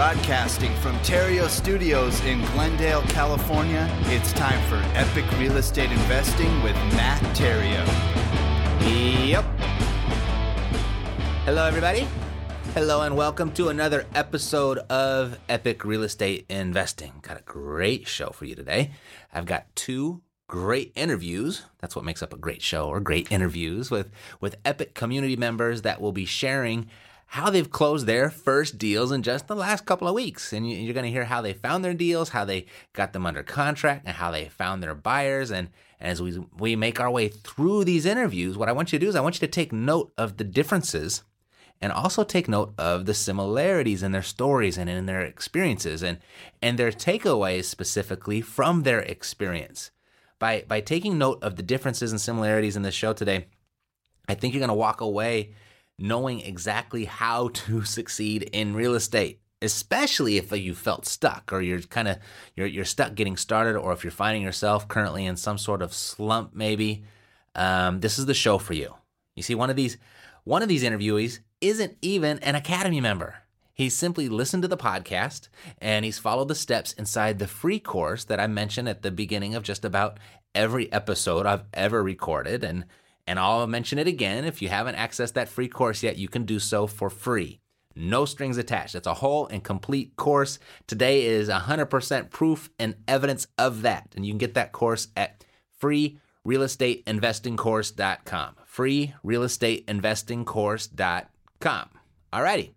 Broadcasting from Theriault Studios in Glendale, California, it's time for Epic Real Estate Investing with Matt Theriault. Yep. Hello, everybody. Hello, and welcome to another episode of Epic Real Estate Investing. Got a great show for you today. I've got two great interviews. That's what makes up a great show, or great interviews with, with Epic community members that will be sharing how they've closed their first deals in just the last couple of weeks. And you're going to hear how they found their deals, how they got them under contract, and how they found their buyers. And, as we, we make our way through these interviews, what I want you to do is I want you to take note of the differences and also take note of the similarities in their stories and in their experiences and, and their takeaways specifically from their experience. By, by taking note of the differences and similarities in the show today, I think you're going to walk away knowing exactly how to succeed in real estate especially if you felt stuck or you're kind of you're, you're stuck getting started or if you're finding yourself currently in some sort of slump maybe um, this is the show for you. You see one of these one of these interviewees isn't even an academy member. He's simply listened to the podcast and he's followed the steps inside the free course that i mentioned at the beginning of just about every episode i've ever recorded. And and I'll mention it again. If you haven't accessed that free course yet, you can do so for free. No strings attached. It's a whole and complete course. Today is 100% proof and evidence of that. And you can get that course at freerealestateinvestingcourse.com. Freerealestateinvestingcourse.com. Alrighty.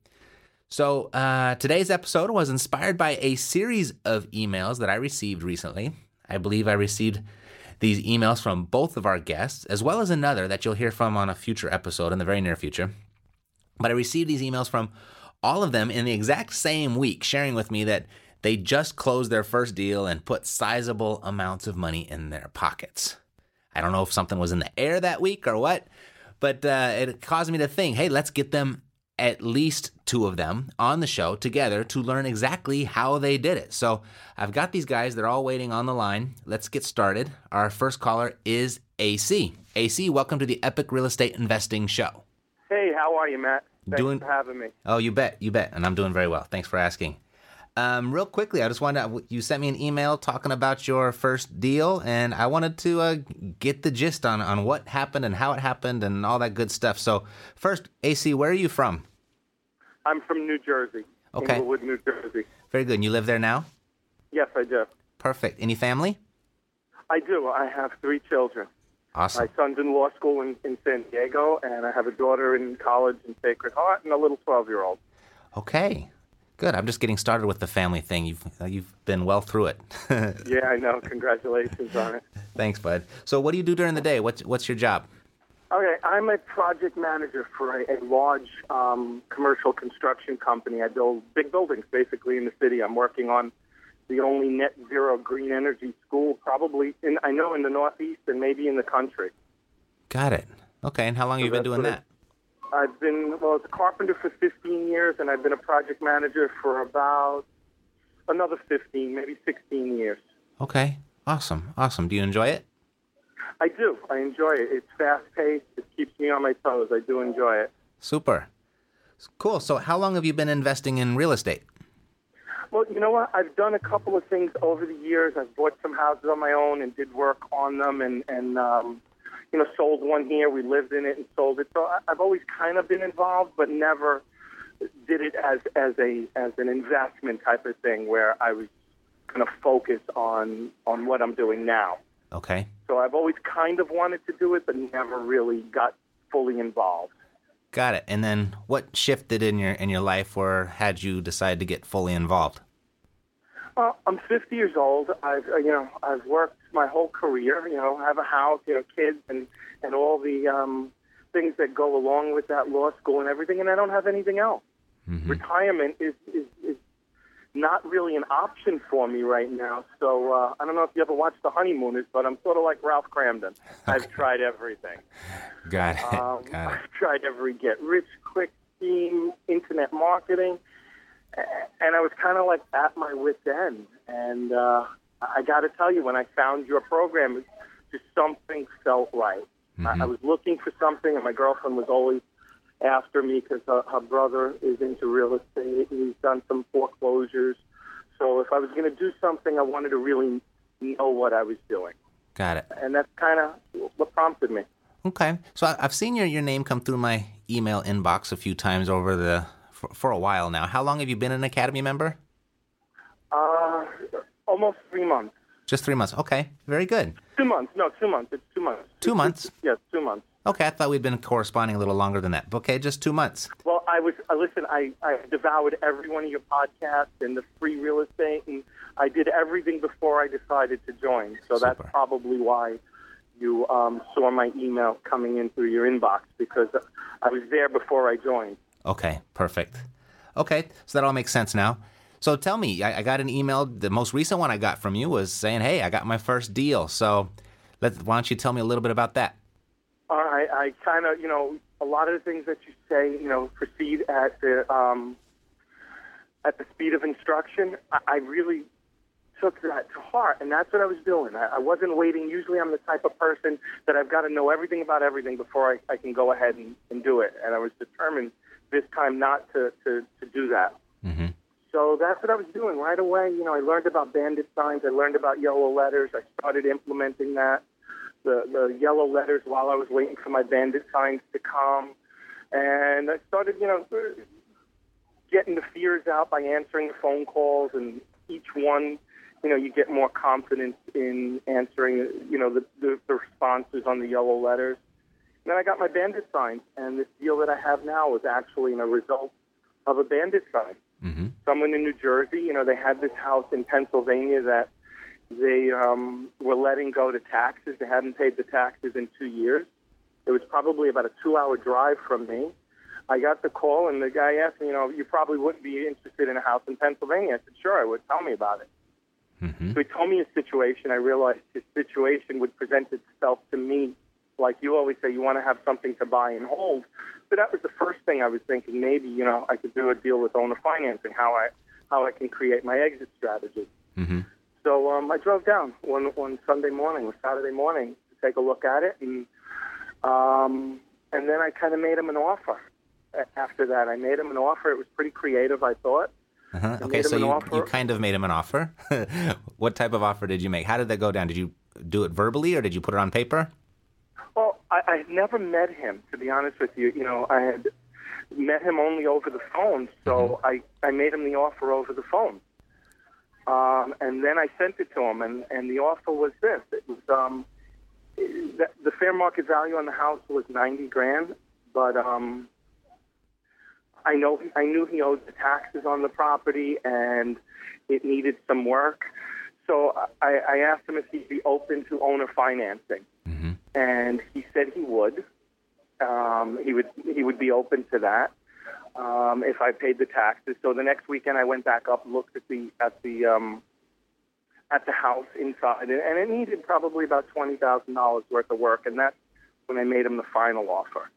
So uh, today's episode was inspired by a series of emails that I received recently. I believe I received these emails from both of our guests, as well as another that you'll hear from on a future episode in the very near future. But I received these emails from all of them in the exact same week, sharing with me that they just closed their first deal and put sizable amounts of money in their pockets. I don't know if something was in the air that week or what, but uh, it caused me to think hey, let's get them at least two of them on the show together to learn exactly how they did it. So I've got these guys, they're all waiting on the line. Let's get started. Our first caller is AC. AC, welcome to the Epic Real Estate Investing Show. Hey, how are you, Matt? Thanks doing, for having me. Oh, you bet, you bet. And I'm doing very well. Thanks for asking. Um, real quickly, I just wanted to, you sent me an email talking about your first deal, and I wanted to uh, get the gist on on what happened and how it happened and all that good stuff. So, first, AC, where are you from? I'm from New Jersey. Okay. Englewood, New Jersey. Very good. And you live there now? Yes, I do. Perfect. Any family? I do. I have three children. Awesome. My son's in law school in, in San Diego, and I have a daughter in college in Sacred Heart, and a little 12 year old. Okay. Good. I'm just getting started with the family thing. You've you've been well through it. yeah, I know. Congratulations on it. Thanks, bud. So, what do you do during the day? What's what's your job? Okay, I'm a project manager for a, a large um, commercial construction company. I build big buildings basically in the city. I'm working on the only net zero green energy school probably in I know in the Northeast and maybe in the country. Got it. Okay, and how long have you been doing that? I've been well, as a carpenter for 15 years, and I've been a project manager for about another 15, maybe 16 years. Okay. Awesome. Awesome. Do you enjoy it? I do. I enjoy it. It's fast paced. It keeps me on my toes. I do enjoy it. Super. Cool. So, how long have you been investing in real estate? Well, you know what? I've done a couple of things over the years. I've bought some houses on my own and did work on them, and and um, you know, sold one here. We lived in it and sold it. So I've always kind of been involved, but never did it as as a as an investment type of thing where I was kind of focused on on what I'm doing now. Okay. So I've always kind of wanted to do it, but never really got fully involved. Got it. And then what shifted in your in your life or had you decide to get fully involved? Well, I'm 50 years old. I've uh, you know I've worked my whole career. You know, I have a house, you know, kids, and and all the um, things that go along with that law school and everything. And I don't have anything else. Retirement is, is is not really an option for me right now. So uh, I don't know if you ever watched The Honeymooners, but I'm sort of like Ralph Kramden. I've tried everything. Got it. Um, Got it. I've tried every get rich quick scheme, internet marketing, and I was kind of like at my wit's end. And uh, I got to tell you, when I found your program, it just something felt right. I, I was looking for something, and my girlfriend was always after me because her, her brother is into real estate. He's done some foreclosures. So if I was going to do something, I wanted to really know what I was doing. Got it. And that's kind of what prompted me. Okay. So I- I've seen your, your name come through my email inbox a few times over the for, for a while now. How long have you been an Academy member? Uh, almost three months. Just three months. Okay. Very good. Two months. No, two months. It's two months. Two months? Yes, two months. Okay. I thought we'd been corresponding a little longer than that. Okay. Just two months. Well, I was. Uh, listen, I, I devoured every one of your podcasts and the free real estate, and I did everything before I decided to join. So that's probably why you um, saw my email coming in through your inbox because I was there before I joined. Okay, perfect. Okay, so that all makes sense now. So tell me, I, I got an email. The most recent one I got from you was saying, "Hey, I got my first deal." So, let why don't you tell me a little bit about that? All right, I kind of, you know, a lot of the things that you say, you know, proceed at the um, at the speed of instruction. I, I really took that to heart, and that's what I was doing. I, I wasn't waiting. Usually, I'm the type of person that I've got to know everything about everything before I, I can go ahead and, and do it. And I was determined this time not to to, to do that. Mm-hmm. So that's what I was doing right away. You know, I learned about bandit signs. I learned about yellow letters. I started implementing that, the, the yellow letters while I was waiting for my bandit signs to come. And I started, you know, getting the fears out by answering the phone calls. And each one, you know, you get more confidence in answering, you know, the, the, the responses on the yellow letters. And then I got my bandit signs. And this deal that I have now was actually a result of a bandit sign Mm-hmm. someone in New Jersey. You know, they had this house in Pennsylvania that they um, were letting go to taxes. They hadn't paid the taxes in two years. It was probably about a two-hour drive from me. I got the call, and the guy asked me, you know, you probably wouldn't be interested in a house in Pennsylvania. I said, sure, I would. Tell me about it. Mm-hmm. So he told me his situation. I realized his situation would present itself to me. Like you always say, you want to have something to buy and hold. So that was the first thing I was thinking. Maybe you know I could do a deal with owner financing. How I how I can create my exit strategy. Mm-hmm. So um, I drove down one one Sunday morning or Saturday morning to take a look at it, and um, and then I kind of made him an offer. After that, I made him an offer. It was pretty creative, I thought. Uh-huh. I Okay, so you, offer. you kind of made him an offer. what type of offer did you make? How did that go down? Did you do it verbally or did you put it on paper? I, I had never met him, to be honest with you. You know, I had met him only over the phone, so I, I made him the offer over the phone. Um, and then I sent it to him, and, and the offer was this. It was um, the, the fair market value on the house was ninety grand, but um, I know I knew he owed the taxes on the property, and it needed some work. So I, I asked him if he'd be open to owner financing Mm-hmm. And he said he would. Um, he would he would be open to that um, if I paid the taxes. So the next weekend I went back up, looked at the at the um, at the house inside, and, it needed probably about twenty thousand dollars worth of work, and that's when I made him the final offer,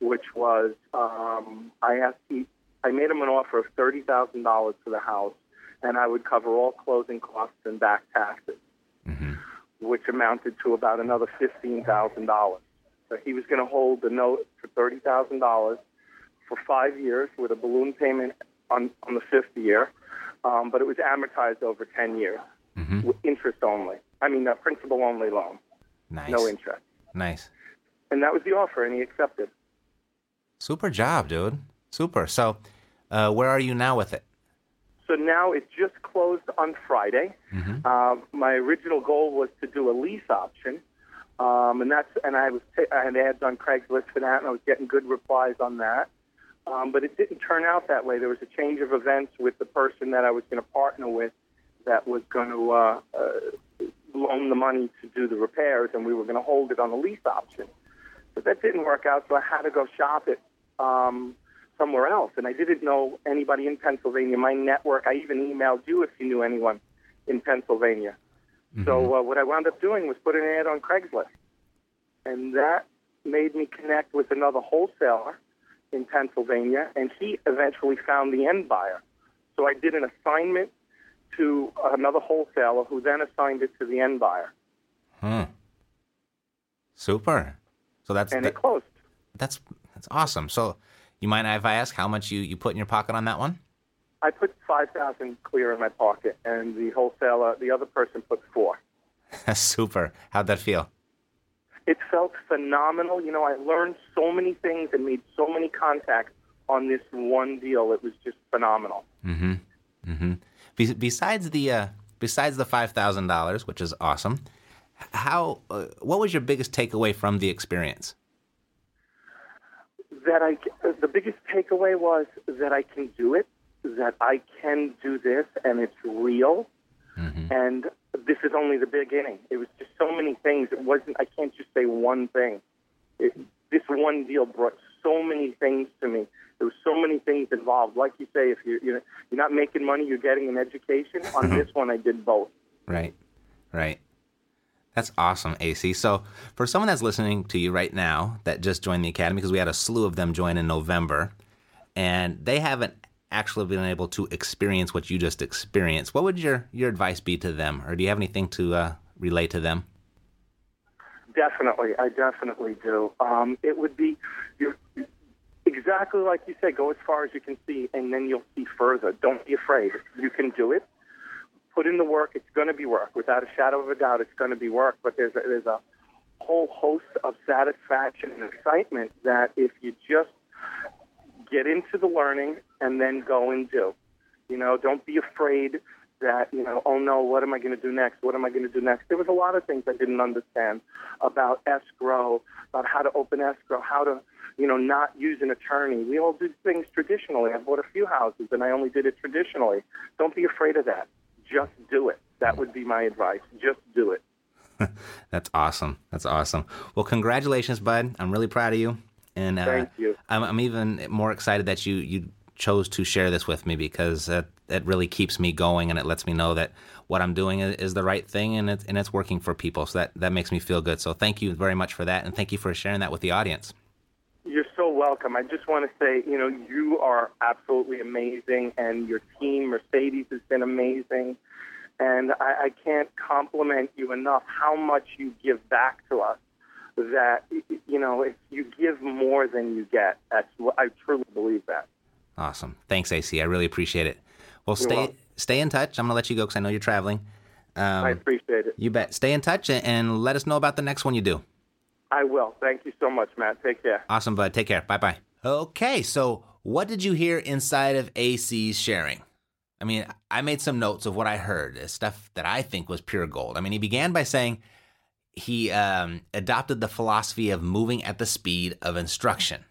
which was um, I asked he I made him an offer of thirty thousand dollars for the house, and I would cover all closing costs and back taxes Mm-hmm. Which amounted to about another fifteen thousand dollars. So he was going to hold the note for thirty thousand dollars for five years with a balloon payment on on the fifth year, um, but it was amortized over ten years Mm-hmm. with interest only. I mean, a principal only loan, Nice. no interest. Nice. And that was the offer, and he accepted. Super job, dude. Super. So, uh, where are you now with it? So now it just closed on Friday. Mm-hmm. Uh, my original goal was to do a lease option, um, and that's and I was I had ads on Craigslist for that, and I was getting good replies on that. Um, but it didn't turn out that way. There was a change of events with the person that I was going to partner with, that was going to uh, uh, loan the money to do the repairs, and we were going to hold it on a lease option. But that didn't work out, so I had to go shop it um, somewhere else. And I didn't know anybody in Pennsylvania. My network, I even emailed you if you knew anyone in Pennsylvania. So uh, what I wound up doing was put an ad on Craigslist, and that made me connect with another wholesaler in Pennsylvania, and he eventually found the end buyer. So I did an assignment to another wholesaler, who then assigned it to the end buyer, Hmm. Super. So that's and that- it closed. that's that's awesome. So You mind if I ask how much you, you put in your pocket on that one? I put five thousand clear in my pocket, and the wholesaler, the other person, put four. Super. How'd that feel? It felt phenomenal. You know, I learned so many things and made so many contacts on this one deal. It was just phenomenal. Mm-hmm. Mm-hmm. Be- besides the uh, besides the five thousand dollars, which is awesome, how uh, what was your biggest takeaway from the experience? That I the biggest takeaway was that I can do it. That I can do this, and it's real. Mm-hmm. And this is only the beginning. It was just so many things. It wasn't. I can't just say one thing. It, this one deal brought so many things to me. There was so many things involved. Like you say, if you're you're, you're not making money, you're getting an education. On this one, I did both. Right, right. That's awesome, AC. So, for someone that's listening to you right now that just joined the academy, because we had a slew of them join in November, and they haven't actually been able to experience what you just experienced, what would your your advice be to them, or do you have anything to uh, relay to them? Definitely, I definitely do. Um, it would be exactly like you said. Go as far as you can see, and then you'll see further. Don't be afraid. You can do it. Put in the work. It's going to be work, without a shadow of a doubt. It's going to be work. But there's a, there's a whole host of satisfaction and excitement that if you just get into the learning and then go and do. You know, don't be afraid that, you know, oh no, what am I going to do next? What am I going to do next? There was a lot of things I didn't understand about escrow, about how to open escrow, how to, you know, not use an attorney. We all do things traditionally. I bought a few houses and I only did it traditionally. Don't be afraid of that. Just do it. That would be my advice. Just do it. That's awesome. That's awesome. Well, congratulations, bud. I'm really proud of you. And uh, Thank you. I'm, I'm even more excited that you you chose to share this with me because that that really keeps me going and it lets me know that what I'm doing is, is the right thing and it's and it's working for people. So that that makes me feel good. So thank you very much for that and thank you for sharing that with the audience. You're so welcome. I just want to say, you know, you are absolutely amazing, and your team, Mercedes, has been amazing. And I, I can't compliment you enough how much you give back to us. That you know, if you give more than you get, that's what I truly believe that. Awesome. Thanks, AC. I really appreciate it. Well, You're stay welcome. stay in touch. I'm gonna let you go because I know you're traveling. Um, I appreciate it. You bet. Stay in touch and let us know about the next one you do. I will. Thank you so much, Matt. Take care. Awesome, bud. Take care. Bye bye. Okay, so what did you hear inside of AC's sharing? I mean, I made some notes of what I heard, uh, stuff that I think was pure gold. I mean, he began by saying he um, adopted the philosophy of moving at the speed of instruction.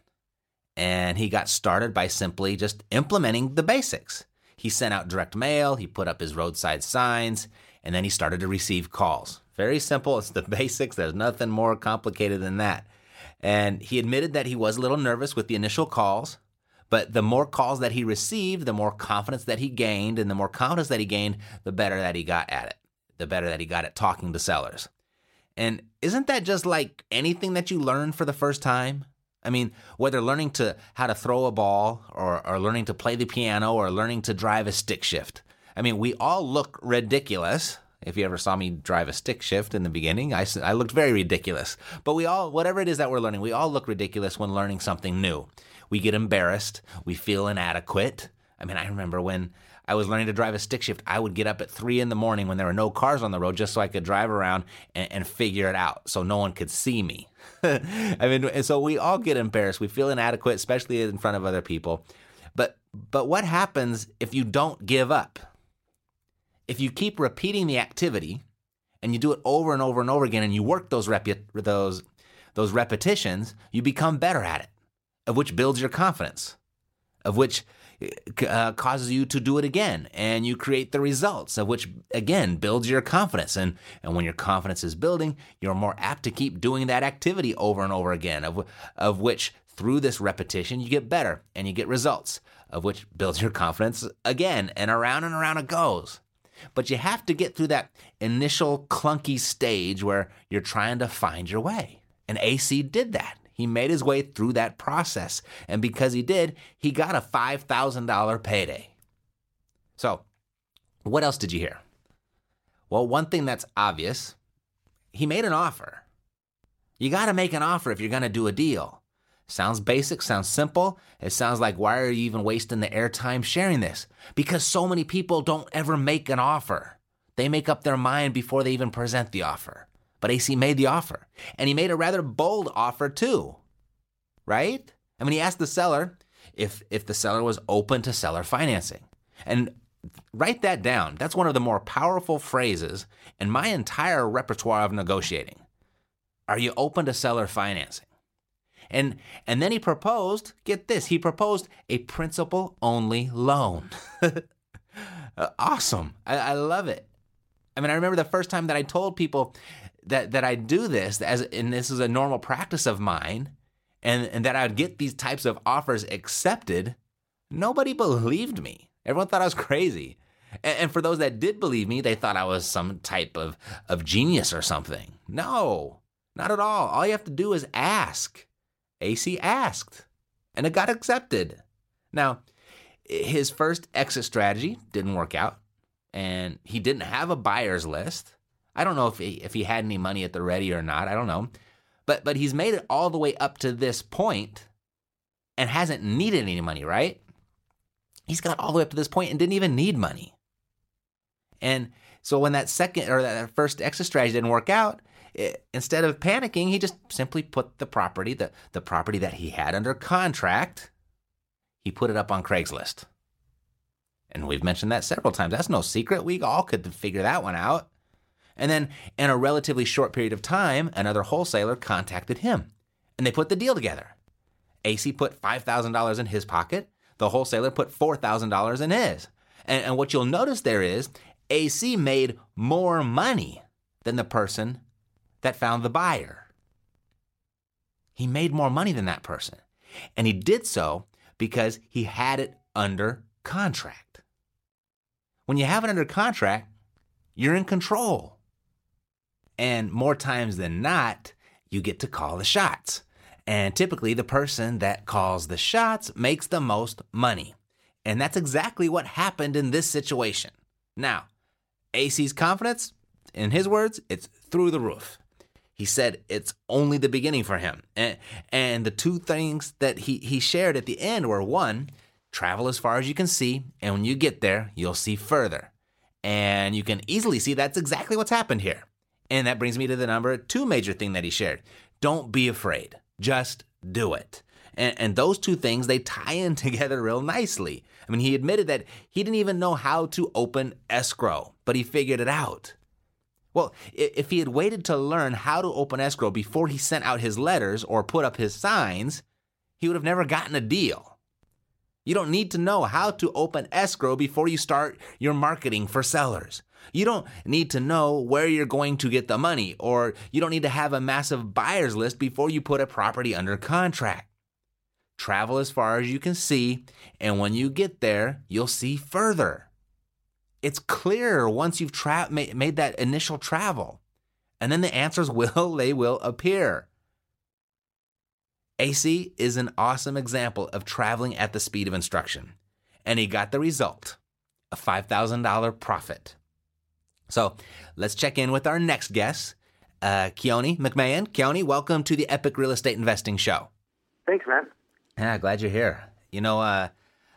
And he got started by simply just implementing the basics. He sent out direct mail, he put up his roadside signs, and then he started to receive calls. Very simple. It's the basics. There's nothing more complicated than that. And he admitted that he was a little nervous with the initial calls, but the more calls that he received, the more confidence that he gained, and the more confidence that he gained, the better that he got at it, the better that he got at talking to sellers. And isn't that just like anything that you learn for the first time? I mean, whether learning to how to throw a ball or, or learning to play the piano or learning to drive a stick shift. I mean, we all look ridiculous. If you ever saw me drive a stick shift in the beginning, I, I looked very ridiculous. But we all, whatever it is that we're learning, we all look ridiculous when learning something new. We get embarrassed. We feel inadequate. I mean, I remember when I was learning to drive a stick shift, I would get up at three in the morning when there were no cars on the road just so I could drive around and, and figure it out so no one could see me. I mean, and so we all get embarrassed. We feel inadequate, especially in front of other people. But but what happens if you don't give up? If you keep repeating the activity and you do it over and over and over again and you work those repu- those those repetitions, you become better at it, of which builds your confidence, of which uh, causes you to do it again and you create the results of which again builds your confidence. And and when your confidence is building you're more apt to keep doing that activity over and over again of of which through this repetition you get better and you get results of which builds your confidence again and around and around it goes but you have to get through that initial clunky stage where you're trying to find your way and AC did that he made his way through that process. And because he did, he got a $5,000 payday. So, what else did you hear? Well, one thing that's obvious he made an offer. You got to make an offer if you're going to do a deal. Sounds basic, sounds simple. It sounds like why are you even wasting the airtime sharing this? Because so many people don't ever make an offer. They make up their mind before they even present the offer. But AC made the offer, and he made a rather bold offer too. Right? I mean, he asked the seller if if the seller was open to seller financing. And write that down. That's one of the more powerful phrases in my entire repertoire of negotiating. Are you open to seller financing? And and then he proposed, get this, he proposed a principal only loan. Uh, awesome. I, I love it. I mean, I remember the first time that I told people that that I do this as and this is a normal practice of mine, and, and that I'd get these types of offers accepted, nobody believed me. Everyone thought I was crazy. And, and for those that did believe me, they thought I was some type of, of genius or something. No, not at all. All you have to do is ask. AC asked, and it got accepted. Now, his first exit strategy didn't work out, and he didn't have a buyer's list. I don't know if he, if he had any money at the ready or not. I don't know. But but he's made it all the way up to this point and hasn't needed any money, right? He's got all the way up to this point and didn't even need money. And so when that second or that first exit strategy didn't work out, instead of panicking, he just simply put the property, the, the property that he had under contract, he put it up on Craigslist. And we've mentioned that several times. That's no secret. We all could figure that one out. And then, in a relatively short period of time, another wholesaler contacted him and they put the deal together. AC put $5,000 in his pocket, the wholesaler put $4,000 in his. And, and, what you'll notice there is AC made more money than the person that found the buyer. He made more money than that person. And he did so because he had it under contract. When you have it under contract, you're in control. And more times than not, you get to call the shots. And typically, the person that calls the shots makes the most money. And that's exactly what happened in this situation. Now, AC's confidence, in his words, it's through the roof. He said it's only the beginning for him. And, and the two things that he, he shared at the end were one, travel as far as you can see, and when you get there, you'll see further. And you can easily see that's exactly what's happened here. And that brings me to the number two major thing that he shared. Don't be afraid. Just do it. And, and, those two things, they tie in together real nicely. I mean, he admitted that he didn't even know how to open escrow, but he figured it out. Well, if he had waited to learn how to open escrow before he sent out his letters or put up his signs, he would have never gotten a deal. You don't need to know how to open escrow before you start your marketing for sellers. You don't need to know where you're going to get the money, or you don't need to have a massive buyer's list before you put a property under contract. Travel as far as you can see, and when you get there, you'll see further. It's clear once you've tra- made that initial travel, and then the answers will they will appear. AC is an awesome example of traveling at the speed of instruction, and he got the result a $5,000 profit. So let's check in with our next guest, uh, Keone McMahon. Keone, welcome to the Epic Real Estate Investing Show. Thanks, man. Yeah, glad you're here. You know, uh,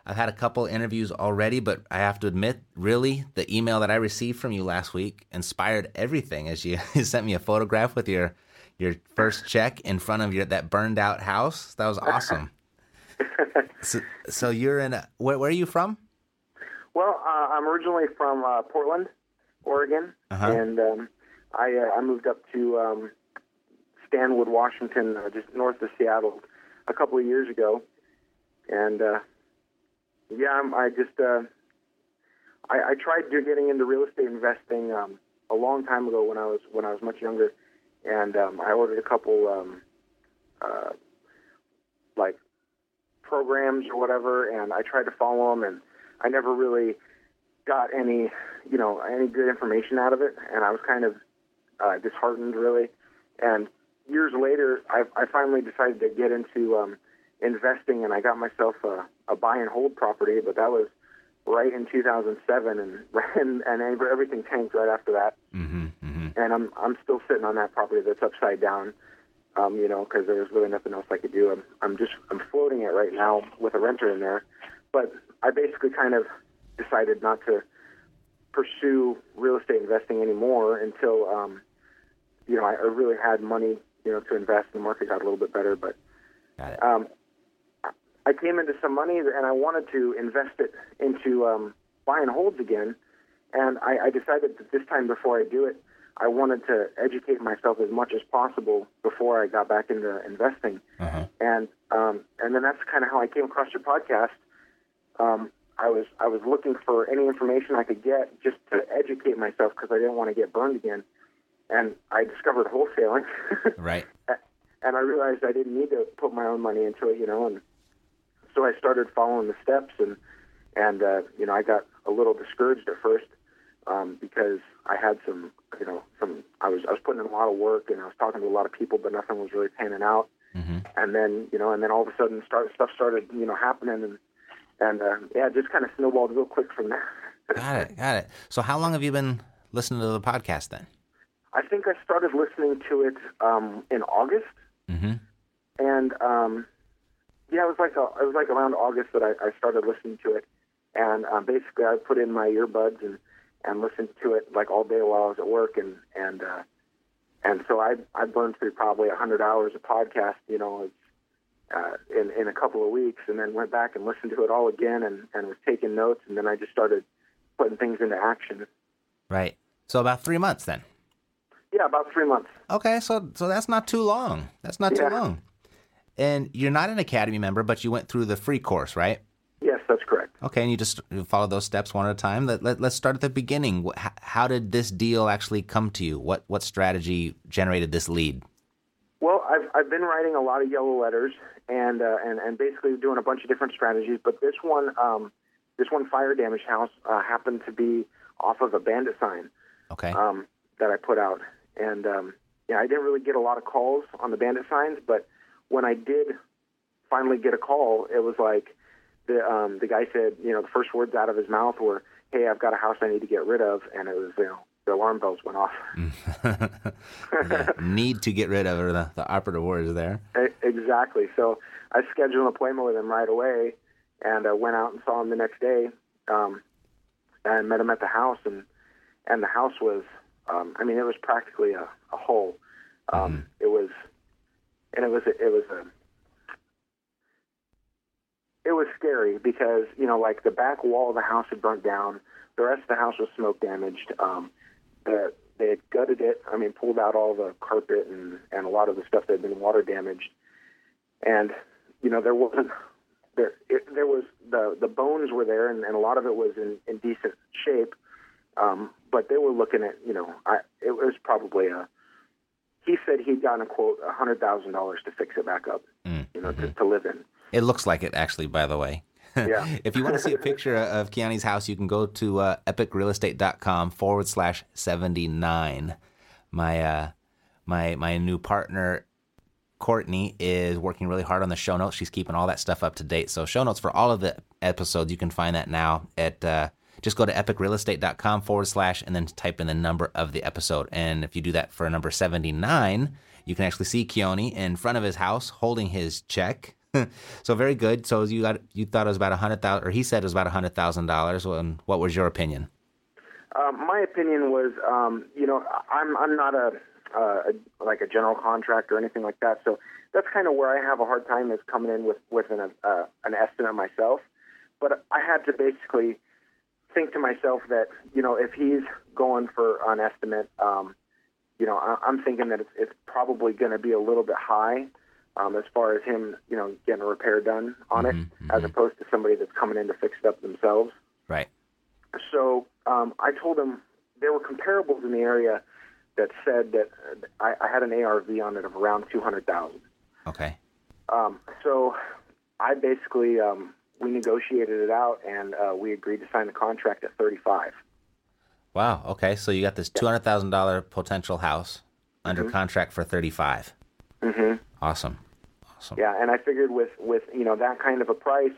I've had a couple interviews already, but I have to admit, really, the email that I received from you last week inspired everything. As you sent me a photograph with your your first check in front of your that burned out house. That was awesome. so, so you're in. A, where, where are you from? Well, uh, I'm originally from uh, Portland, Oregon, uh-huh. and um, I uh, I moved up to um, Stanwood, Washington, uh, just north of Seattle, a couple of years ago, and uh, yeah, I'm, I just uh, I, I tried getting into real estate investing um, a long time ago when I was when I was much younger, and um, I ordered a couple um, uh, like programs or whatever, and I tried to follow them, and I never really got any, you know, any good information out of it, and I was kind of uh, disheartened, really. And years later, I, I finally decided to get into um, investing, and I got myself a, a buy and hold property, but that was right in 2007, and and, and everything tanked right after that. Mm-hmm, mm-hmm. And I'm I'm still sitting on that property that's upside down, um, you know, because there was really nothing else I could do. I'm, I'm just I'm floating it right now with a renter in there, but I basically kind of decided not to pursue real estate investing anymore until um, you know I, I really had money, you know, to invest. The market got a little bit better, but Got it. um, I came into some money and I wanted to invest it into um, buy and holds again. And I, I decided that this time before I do it, I wanted to educate myself as much as possible before I got back into investing. Uh-huh. And um, and then that's kind of how I came across your podcast. Um, I was I was looking for any information I could get just to educate myself because I didn't want to get burned again. And I discovered wholesaling. Right. and I realized I didn't need to put my own money into it, you know, and so I started following the steps, and and uh, you know I got a little discouraged at first um, because I had some, you know, some I was I was putting in a lot of work and I was talking to a lot of people, but nothing was really panning out. hmm And then you know, and then all of a sudden, start stuff started, you know, happening, and and uh, yeah, it just kind of snowballed real quick from there. Got it. Got it. So how long have you been listening to the podcast then? I think I started listening to it um, in August. Mm-hmm. and um, yeah, it was like a, it was like around August that I, I started listening to it, and um, basically I put in my earbuds and and listened to it like all day while I was at work, and and uh, and so I I burned through probably a hundred hours of podcast, you know, uh, in in a couple of weeks, and then went back and listened to it all again, and and was taking notes, and then I just started putting things into action. Right. So about three months then. Yeah, about three months. Okay, so so that's not too long. That's not too long. And you're not an academy member, but you went through the free course, right? Yes, that's correct. Okay, and you just follow those steps one at a time. Let, let, let's start at the beginning. How did this deal actually come to you? What what strategy generated this lead? Well, I've I've been writing a lot of yellow letters and uh, and and basically doing a bunch of different strategies. But this one, um, this one fire damaged house uh, happened to be off of a bandit sign Okay. um, that I put out, and um, yeah, I didn't really get a lot of calls on the bandit signs, but when I did finally get a call, it was like the um, the guy said, you know, the first words out of his mouth were, "Hey, I've got a house I need to get rid of," and it was you know the alarm bells went off. Need to get rid of or the, the operative words there. E- Exactly. So I scheduled an appointment with him right away, and I went out and saw him the next day, um, and met him at the house, and and the house was, um, I mean, it was practically a, a hole. Um, It was, and it was it was a. It was scary because you know, like the back wall of the house had burnt down. The rest of the house was smoke damaged. Um, the, they had gutted it. I mean, pulled out all the carpet and and a lot of the stuff that had been water damaged and you know there wasn't there it, there was the the bones were there and, and a lot of it was in, in decent shape um, but they were looking at you know I it was probably a he said he'd gotten a quote a hundred thousand dollars to fix it back up Mm, you know to, to live in It looks like it, actually, by the way. Yeah. if you want to see a picture of Keone's house, you can go to uh, epicrealestate.com forward slash 79. My, uh, my, my new partner, Courtney, is working really hard on the show notes. She's keeping all that stuff up to date. So, show notes for all of the episodes, you can find that now at. Uh, just go to epicrealestate.com forward slash and then type in the number of the episode. And if you do that for number 79, you can actually see Keone in front of his house holding his check. so very good. So you got you thought it was about a hundred thousand, or he said it was about a hundred thousand dollars. And what was your opinion? Um, my opinion was, um, you know, I'm I'm not a, uh, a like a general contractor or anything like that. So that's kind of where I have a hard time is coming in with with an uh, an estimate myself. But I had to basically think to myself that you know if he's going for an estimate, um, you know, I, I'm thinking that it's, it's probably going to be a little bit high um, as far as him, you know, getting a repair done on it, as opposed to somebody that's coming in to fix it up themselves. Right. So um, I told him there were comparables in the area that said that I, I had an ARV on it of around two hundred thousand. Okay. Um, so I basically um, we negotiated it out and uh, we agreed to sign the contract at thirty five. Wow. Okay. So you got this two hundred thousand dollar potential house under contract for thirty five. Mm-hmm. Awesome. Awesome. Yeah, and I figured with with you know that kind of a price,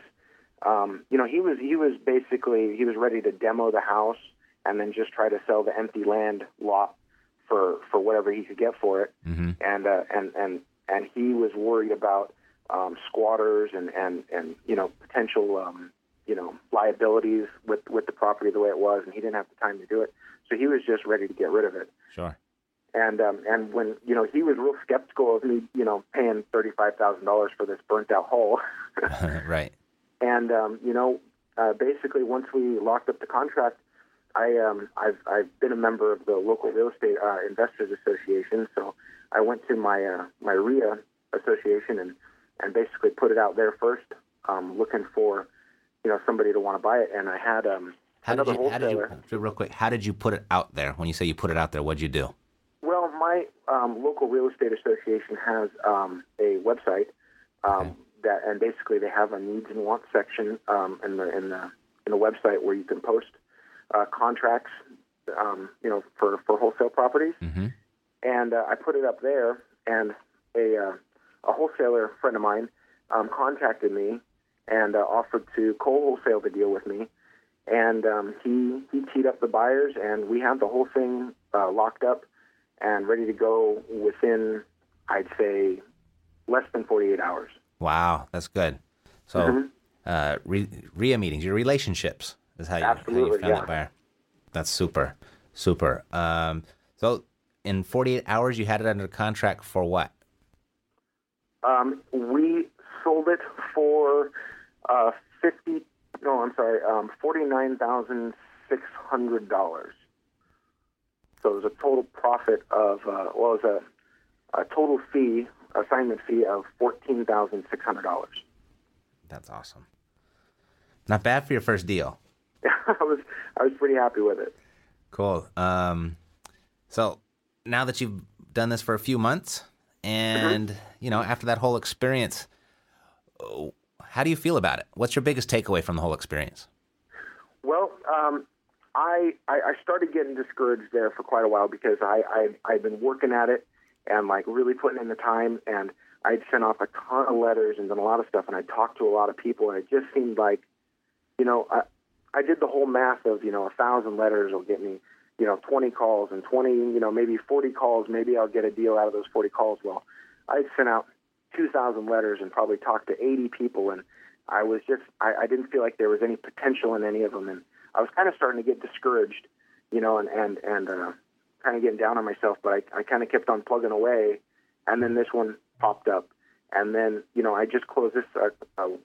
um, you know he was he was basically he was ready to demo the house and then just try to sell the empty land lot for for whatever he could get for it. Mm-hmm. And uh, and and and he was worried about um, squatters and and and you know potential um, you know liabilities with with the property the way it was, and he didn't have the time to do it, so he was just ready to get rid of it. Sure. And um, and when you know he was real skeptical of me, you know, paying thirty five thousand dollars for this burnt out hole. right. And um, you know, uh, basically, once we locked up the contract, I um, I've I've been a member of the local real estate uh, investors association. So I went to my uh, my RIA association and and basically put it out there first, um, looking for you know somebody to want to buy it. And I had um, How did another you? How did wholesaler. you? Real quick. How did you put it out there? When you say you put it out there, what'd you do? Well, my um, local real estate association has um, a website um, Okay. that, and basically they have a needs and wants section um, in the in the in the website where you can post uh, contracts, um, you know, for for wholesale properties. Mm-hmm. And uh, I put it up there, and a uh, a wholesaler friend of mine um, contacted me and uh, offered to co-wholesale the deal with me. And um, he he teed up the buyers, and we had the whole thing uh, locked up and ready to go within, I'd say, less than 48 hours. Wow, that's good. So, Mhm. uh, re- RIA meetings, your relationships is how you, how you found yeah. that buyer. That's super, super. Um, so, in 48 hours, you had it under contract for what? Um, we sold it for uh, 50. No, I'm sorry, um, forty-nine thousand six hundred dollars. So it was a total profit of, uh, well, it was a, a total fee, assignment fee of fourteen thousand six hundred dollars. That's awesome. Not bad for your first deal. I was I was pretty happy with it. Cool. Um, so now that you've done this for a few months, and you know, after that whole experience, oh, how do you feel about it? What's your biggest takeaway from the whole experience? Well, um, I, I I started getting discouraged there for quite a while because I I I'd been working at it and like really putting in the time and I'd sent off a ton of letters and done a lot of stuff and I talked to a lot of people and it just seemed like, you know, I I did the whole math of you know a thousand letters will get me you know 20 calls and 20 you know maybe 40 calls maybe I'll get a deal out of those 40 calls. Well, I'd sent out 2,000 letters and probably talked to 80 people and I was just I, I didn't feel like there was any potential in any of them and I was kind of starting to get discouraged, you know, and and and uh, kind of getting down on myself. But I, I kind of kept on plugging away, and then this one popped up, and then you know I just closed this a, a,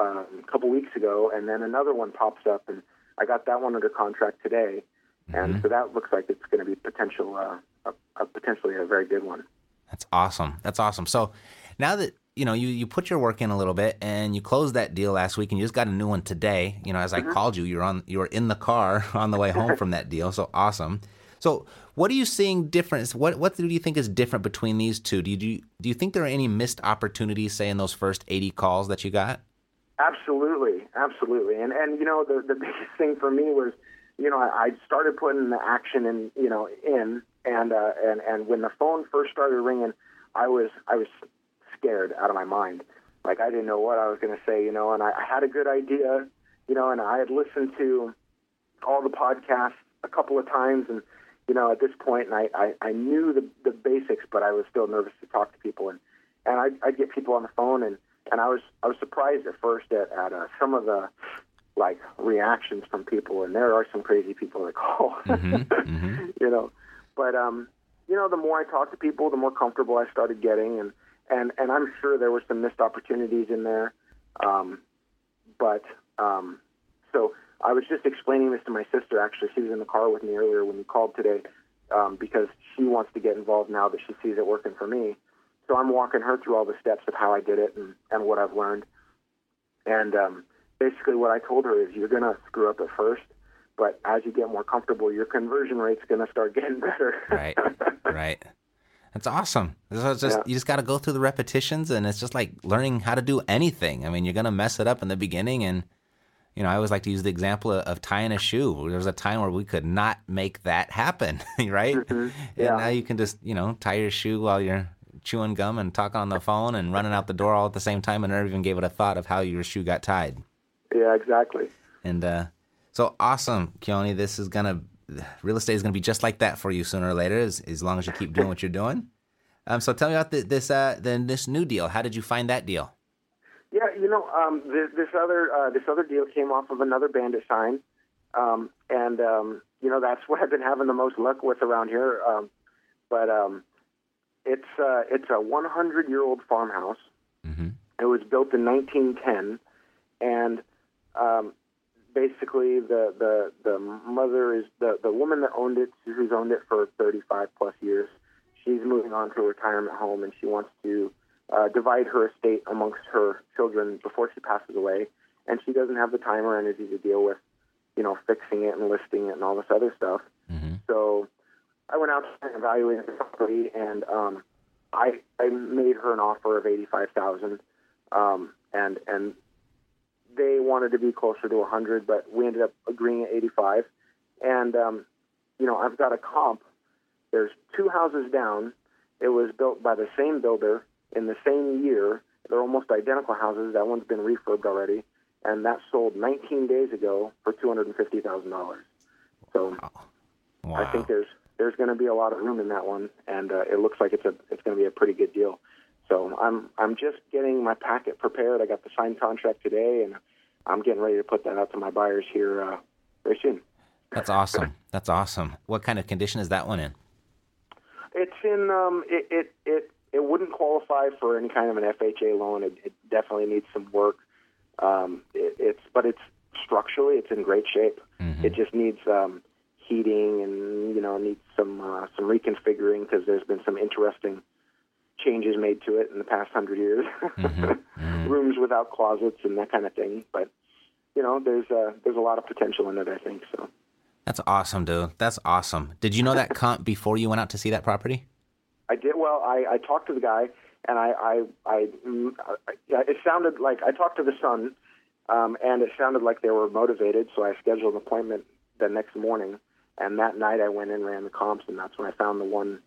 um, couple weeks ago, and then another one pops up, and I got that one under contract today, and so that looks like it's going to be potential, uh, a, a potentially a very good one. That's awesome. That's awesome. So now that you know you you put your work in a little bit and you closed that deal last week and you just got a new one today. You know, as I called you, you're on you were in the car on the way home from that deal. So awesome. So what are you seeing different? What what do you think is different between these two? Do you do you, do you think there are any missed opportunities, say in those first eighty calls that you got? Absolutely, absolutely, and and you know the the biggest thing for me was, you know, I, I started putting the action in, you know, in, and uh, and and when the phone first started ringing, I was I was scared out of my mind, like I didn't know what I was going to say, you know, and I, I had a good idea, you know, and I had listened to all the podcasts a couple of times, and you know, at this point, and I I, I knew the the basics, but I was still nervous to talk to people, and and I'd, I'd get people on the phone and and I was I was surprised at first at, at uh, some of the like reactions from people, and there are some crazy people that call, you know. But um, you know, the more I talked to people, the more comfortable I started getting, and and and I'm sure there were some missed opportunities in there. Um, but um, so I was just explaining this to my sister. Actually, she was in the car with me earlier when you called today, um, because she wants to get involved now that she sees it working for me. So I'm walking her through all the steps of how I did it and, and what I've learned. And um, basically, what I told her is you're going to screw up at first, but as you get more comfortable, your conversion rate's going to start getting better. Right. right. That's awesome. So it's just Yeah. you just got to go through the repetitions, and it's just like learning how to do anything. I mean, you're gonna mess it up in the beginning, and you know, I always like to use the example of, of tying a shoe. There was a time where we could not make that happen, right? Mm-hmm. Yeah. And now you can just you know tie your shoe while you're chewing gum and talking on the phone and running out the door all at the same time, and never even gave it a thought of how your shoe got tied. Yeah, exactly. And uh, so awesome, Keone. This is gonna real estate is gonna be just like that for you sooner or later, as as long as you keep doing what you're doing. Um, so tell me about the, this uh, then this new deal. How did you find that deal? Yeah, you know, um, this, this other uh, this other deal came off of another bandit sign, um, and um, you know that's what I've been having the most luck with around here. Um, but um, it's uh, it's a 100 year old farmhouse. Mm-hmm. It was built in 1910, and um, basically the, the the mother is the the woman that owned it, who's owned it for 35 plus years. She's moving on to a retirement home, and she wants to uh, divide her estate amongst her children before she passes away. And she doesn't have the time or energy to deal with, you know, fixing it and listing it and all this other stuff. Mm-hmm. So I went out and evaluated the property, and um, I I made her an offer of eighty five thousand, um, and and they wanted to be closer to hundred, but we ended up agreeing at eighty five. And um, you know, I've got a comp. There's two houses down. It was built by the same builder in the same year. They're almost identical houses. That one's been refurbed already, and that sold 19 days ago for two hundred and fifty thousand dollars. So Wow. I think there's there's going to be a lot of room in that one, and uh, it looks like it's a it's going to be a pretty good deal. So I'm I'm just getting my packet prepared. I got the signed contract today, and I'm getting ready to put that out to my buyers here uh, very soon. That's awesome. That's awesome. What kind of condition is that one in? It's in um, it, it it it wouldn't qualify for any kind of an FHA loan. It, it definitely needs some work. Um, it, it's but it's structurally it's in great shape. It just needs um, heating and you know needs some uh, some reconfiguring because there's been some interesting changes made to it in the past hundred years. Rooms without closets and that kind of thing. But you know there's uh, there's a lot of potential in it. I think so. That's awesome, dude. That's awesome. Did you know that comp before you went out to see that property? I did well. I, I talked to the guy, and I, I, I, I, it sounded like I talked to the son, um, and it sounded like they were motivated. So I scheduled an appointment the next morning, and that night I went in, and ran the comps, and that's when I found the one,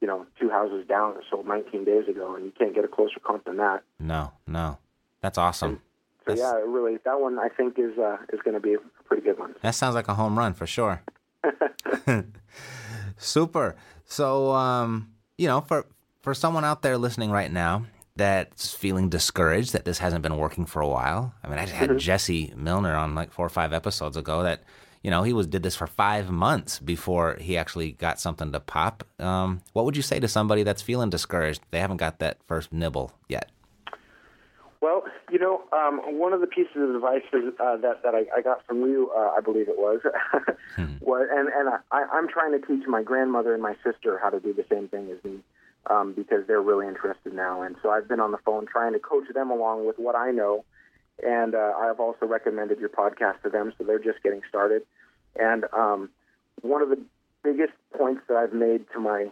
you know, two houses down that sold 19 days ago, and you can't get a closer comp than that. No, no. That's awesome. So That's- yeah, it really, that one I think is uh, is going to be a pretty good one. That sounds like a home run for sure. Super. So, um, you know, for for someone out there listening right now that's feeling discouraged that this hasn't been working for a while. I mean, I had Jesse Milner on like four or five episodes ago that, you know, he was did this for five months before he actually got something to pop. Um, what would you say to somebody that's feeling discouraged? They haven't got that first nibble yet. Well, you know, um, one of the pieces of advice is, uh, that that I, I got from you, uh, I believe it was, was, and and I, I'm trying to teach my grandmother and my sister how to do the same thing as me, um, because they're really interested now, and so I've been on the phone trying to coach them along with what I know, and uh, I've also recommended your podcast to them, so they're just getting started, and um, one of the biggest points that I've made to my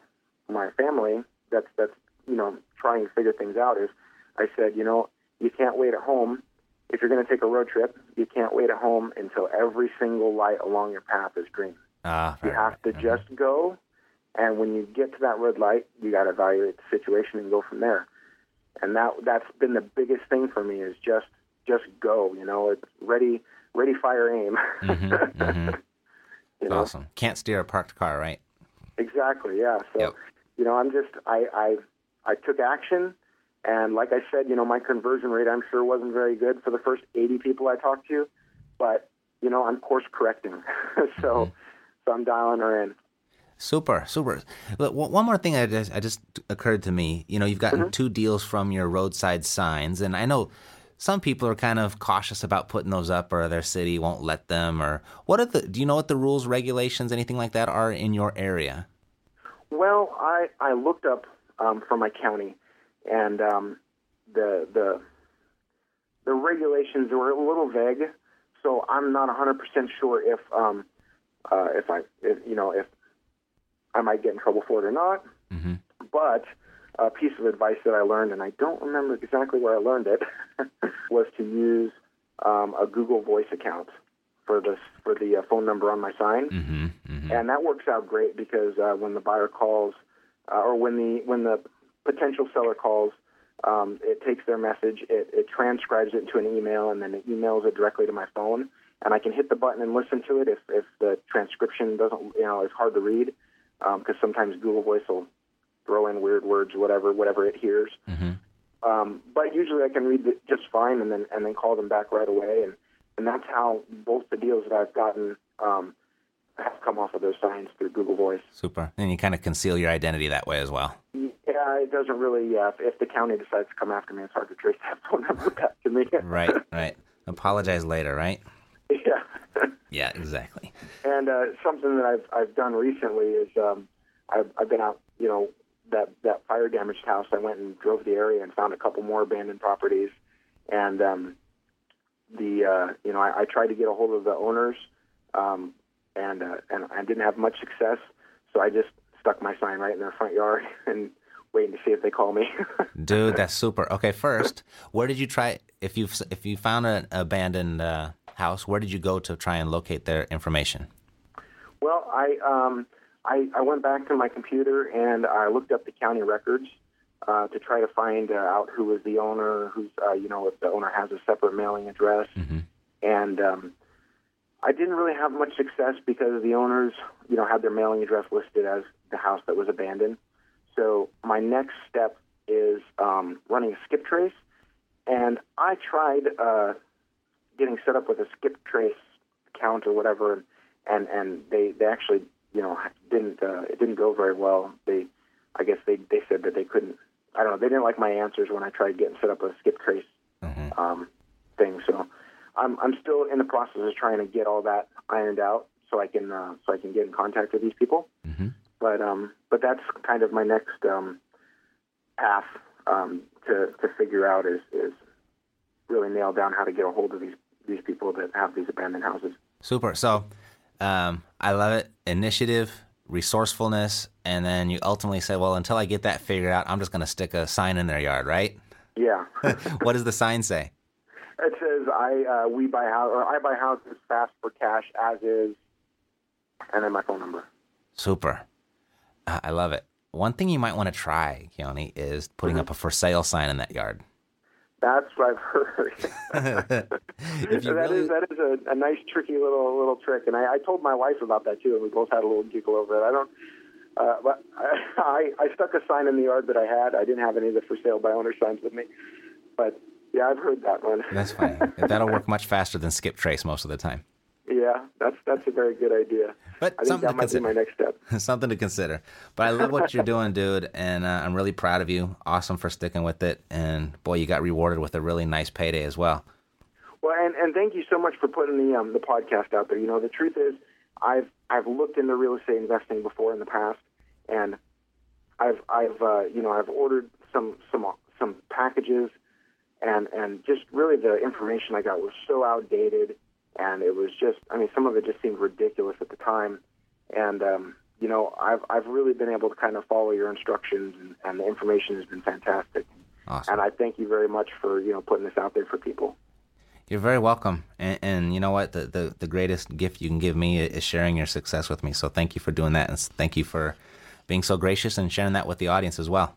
my family that's that's you know trying to figure things out is I said you know you can't wait at home. If you're going to take a road trip you can't wait at home until every single light along your path is green. Ah, you have to just go and when you get to that red light you got to evaluate the situation and go from there. And that that's been the biggest thing for me is just just go you know it's ready ready fire aim mhm. you know awesome. Can't steer a parked car, right? Exactly. Yeah. So, Yep. you know, I'm just I I I took action, and like I said, you know, my conversion rate I'm sure wasn't very good for the first 80 people I talked to, but you know, I'm course correcting. so, mm-hmm. so I'm dialing her in. Super, super. Look, one one more thing I just, I just occurred to me. You know, you've gotten mm-hmm. two deals from your roadside signs, and I know some people are kind of cautious about putting those up, or their city won't let them. Or what are the? Do you know what the rules, regulations, anything like that are in your area? Well, I I looked up um, for my county, and um, the the the regulations were a little vague, so I'm not 100% sure if um, uh, if I if, you know if I might get in trouble for it or not. Mm-hmm. But a piece of advice that I learned, and I don't remember exactly where I learned it, was to use um, a Google Voice account for the for the uh, phone number on my sign Mm-hmm. mm-hmm. and that works out great because uh, when the buyer calls uh, or when the when the potential seller calls, um, it takes their message, it, it transcribes it into an email, and then it emails it directly to my phone, and I can hit the button and listen to it if if the transcription doesn't you know is hard to read because sometimes Google Voice will throw in weird words, whatever, whatever it hears. hmm Um, but usually I can read it just fine and then and then call them back right away. And and that's how both the deals that I've gotten um, have come off of those signs through Google Voice. Super. And you kind of conceal your identity that way as well. Yeah, it doesn't really. Yeah, if, if the county decides to come after me, it's hard to trace that phone number back to me. Right, right. Apologize later, right? yeah. Yeah, exactly. And uh, something that I've I've done recently is um, I've I've been out, you know, that that fire damaged house. I went and drove the area and found a couple more abandoned properties, and um, the uh, you know I, I tried to get a hold of the owners, um, and uh, and I didn't have much success. So I just stuck my sign right in their front yard and waiting to see if they call me. Dude, that's super. Okay, first, where did you try if you if you found an abandoned uh, house, where did you go to try and locate their information? Well, I um, I, I went back to my computer and I looked up the county records uh, to try to find uh, out who was the owner, who's uh, you know if the owner has a separate mailing address, Mhm. and um, I didn't really have much success because the owners you know had their mailing address listed as the house that was abandoned. So my next step is um, running a skip trace, and I tried uh, getting set up with a skip trace account or whatever, and and they they actually you know didn't uh, it didn't go very well. They I guess they they said that they couldn't. I don't know. They didn't like my answers when I tried getting set up a skip trace Mhm. um, thing. So I'm I'm still in the process of trying to get all that ironed out so I can uh, so I can get in contact with these people. Mhm. But um, but that's kind of my next um, path um, to to figure out is is really nail down how to get a hold of these these people that have these abandoned houses. Super. So, um, I love it. Initiative, resourcefulness, and then you ultimately say, "Well, until I get that figured out, I'm just going to stick a sign in their yard." Right? Yeah. what does the sign say? It says I uh, we buy house or I buy houses fast for cash as is, and then my phone number. Super. Uh, I love it. One thing you might want to try, Keone, is putting up a for sale sign in that yard. That's what I've heard. That really, is that is a, a nice tricky little little trick, and I, I told my wife about that too, and we both had a little giggle over it. I don't, uh, but I I stuck a sign in the yard that I had. I didn't have any of the for sale by owner signs with me, but yeah, I've heard that one. that's funny. That'll work much faster than skip trace most of the time. Yeah, that's that's a very good idea. But I think something that might consider. be my next step. something to consider. But I love what you're doing, dude, and uh, I'm really proud of you. Awesome for sticking with it, and boy, you got rewarded with a really nice payday as well. Well, and, and thank you so much for putting the um, the podcast out there. You know, the truth is, I've I've looked into real estate investing before in the past, and I've I've uh, you know I've ordered some some some packages, and and just really the information I got was so outdated, and it was just I mean some of it just seemed ridiculous at the time, and um, you know I've I've really been able to kind of follow your instructions, and, and the information has been fantastic, Awesome. and I thank you very much for you know putting this out there for people. You're very welcome. And, and you know what? The, the the greatest gift you can give me is sharing your success with me. So thank you for doing that, and thank you for being so gracious and sharing that with the audience as well.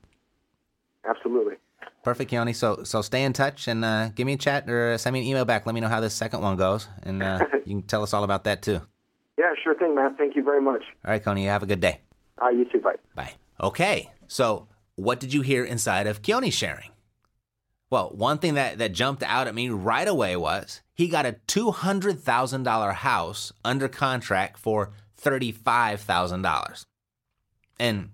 Absolutely. Perfect, Keone. So so stay in touch and uh, give me a chat or send me an email back. Let me know how this second one goes, and uh, you can tell us all about that too. Yeah, sure thing, Matt. Thank you very much. All right, Keone. You have a good day. Uh, you too. Bye. Bye. Okay, so what did you hear inside of Keone's sharing? Well, one thing that, that jumped out at me right away was he got a $200,000 house under contract for $35,000. And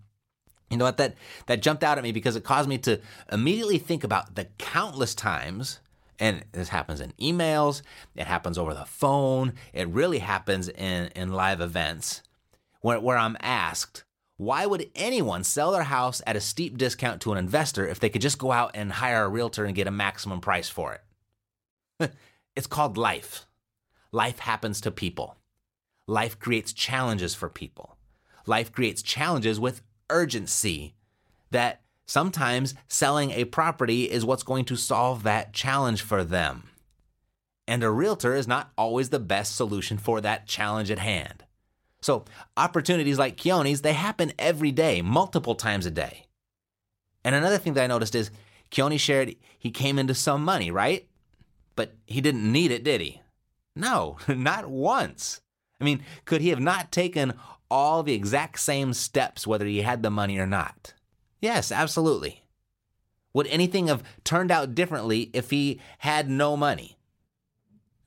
you know what? That, that jumped out at me because it caused me to immediately think about the countless times, and this happens in emails, it happens over the phone, it really happens in, in live events, where, where I'm asked, why would anyone sell their house at a steep discount to an investor if they could just go out and hire a realtor and get a maximum price for it? it's called life. Life happens to people. Life creates challenges for people. Life creates challenges with urgency that sometimes selling a property is what's going to solve that challenge for them. And a realtor is not always the best solution for that challenge at hand. So opportunities like Keone's, they happen every day, multiple times a day. And another thing that I noticed is Keone shared he came into some money, right? But he didn't need it, did he? No, not once. I mean, could he have not taken all the exact same steps whether he had the money or not? Yes, absolutely. Would anything have turned out differently if he had no money?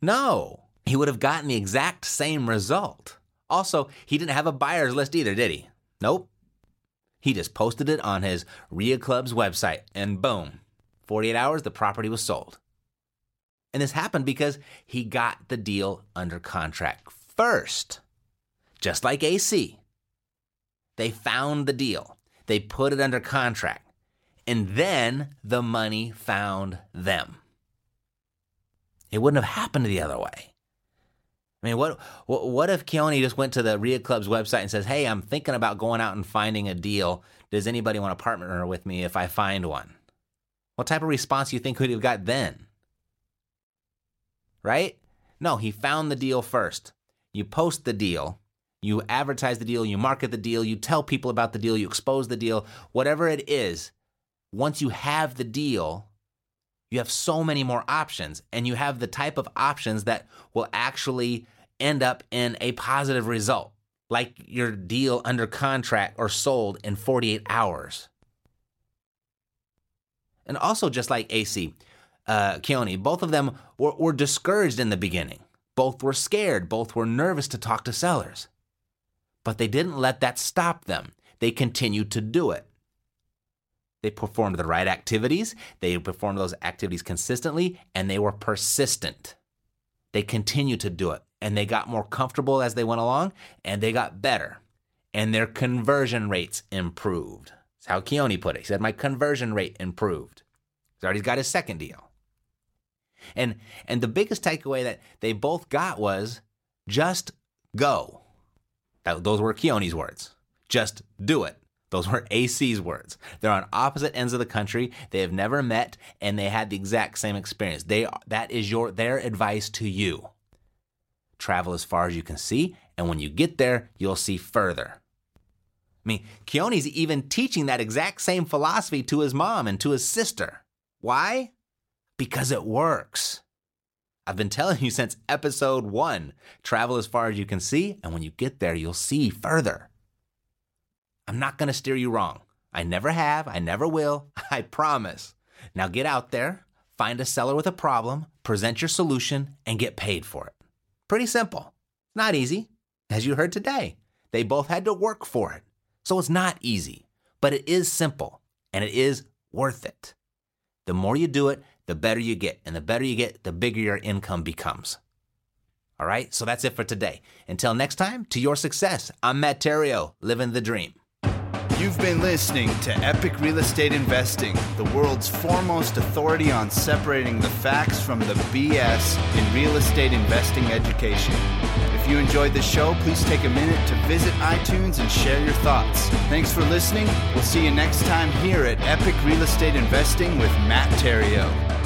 No, he would have gotten the exact same result. Also, he didn't have a buyer's list either, did he? Nope. He just posted it on his RIA Club's website, and boom, 48 hours, the property was sold. And this happened because he got the deal under contract first. Just like AC. They found the deal, they put it under contract, and then the money found them. It wouldn't have happened the other way. I mean, what what if Keone just went to the RIA Club's website and says, "Hey, I'm thinking about going out and finding a deal. Does anybody want to partner with me if I find one?" What type of response do you think would have got then? Right? No, he found the deal first. You post the deal, you advertise the deal, you market the deal, you tell people about the deal, you expose the deal, whatever it is. Once you have the deal, you have so many more options and you have the type of options that will actually end up in a positive result, like your deal under contract or sold in 48 hours. And also, just like AC, uh, Keone, both of them were, were discouraged in the beginning. Both were scared. Both were nervous to talk to sellers. But they didn't let that stop them. They continued to do it. They performed the right activities, they performed those activities consistently, and they were persistent. They continued to do it, and they got more comfortable as they went along, and they got better. And their conversion rates improved. That's how Keone put it. He said, My conversion rate improved. He's already got his second deal. And and the biggest takeaway that they both got was just go. Those were Keone's words. Just do it. Those were AC's words. They're on opposite ends of the country. They have never met and they had the exact same experience. They that is your their advice to you. Travel as far as you can see, and when you get there, you'll see further. I mean, Keone's even teaching that exact same philosophy to his mom and to his sister. Why? Because it works. I've been telling you since episode one travel as far as you can see, and when you get there, you'll see further. I'm not going to steer you wrong. I never have. I never will. I promise. Now get out there, find a seller with a problem, present your solution, and get paid for it. Pretty simple. It's not easy. As you heard today, they both had to work for it. So it's not easy, but it is simple and it is worth it. The more you do it, the better you get. And the better you get, the bigger your income becomes. All right, so that's it for today. Until next time, to your success, I'm Matt Theriault, living the dream. You've been listening to Epic Real Estate Investing, the world's foremost authority on separating the facts from the BS in real estate investing education. If you enjoyed the show, please take a minute to visit iTunes and share your thoughts. Thanks for listening. We'll see you next time here at Epic Real Estate Investing with Matt Theriault.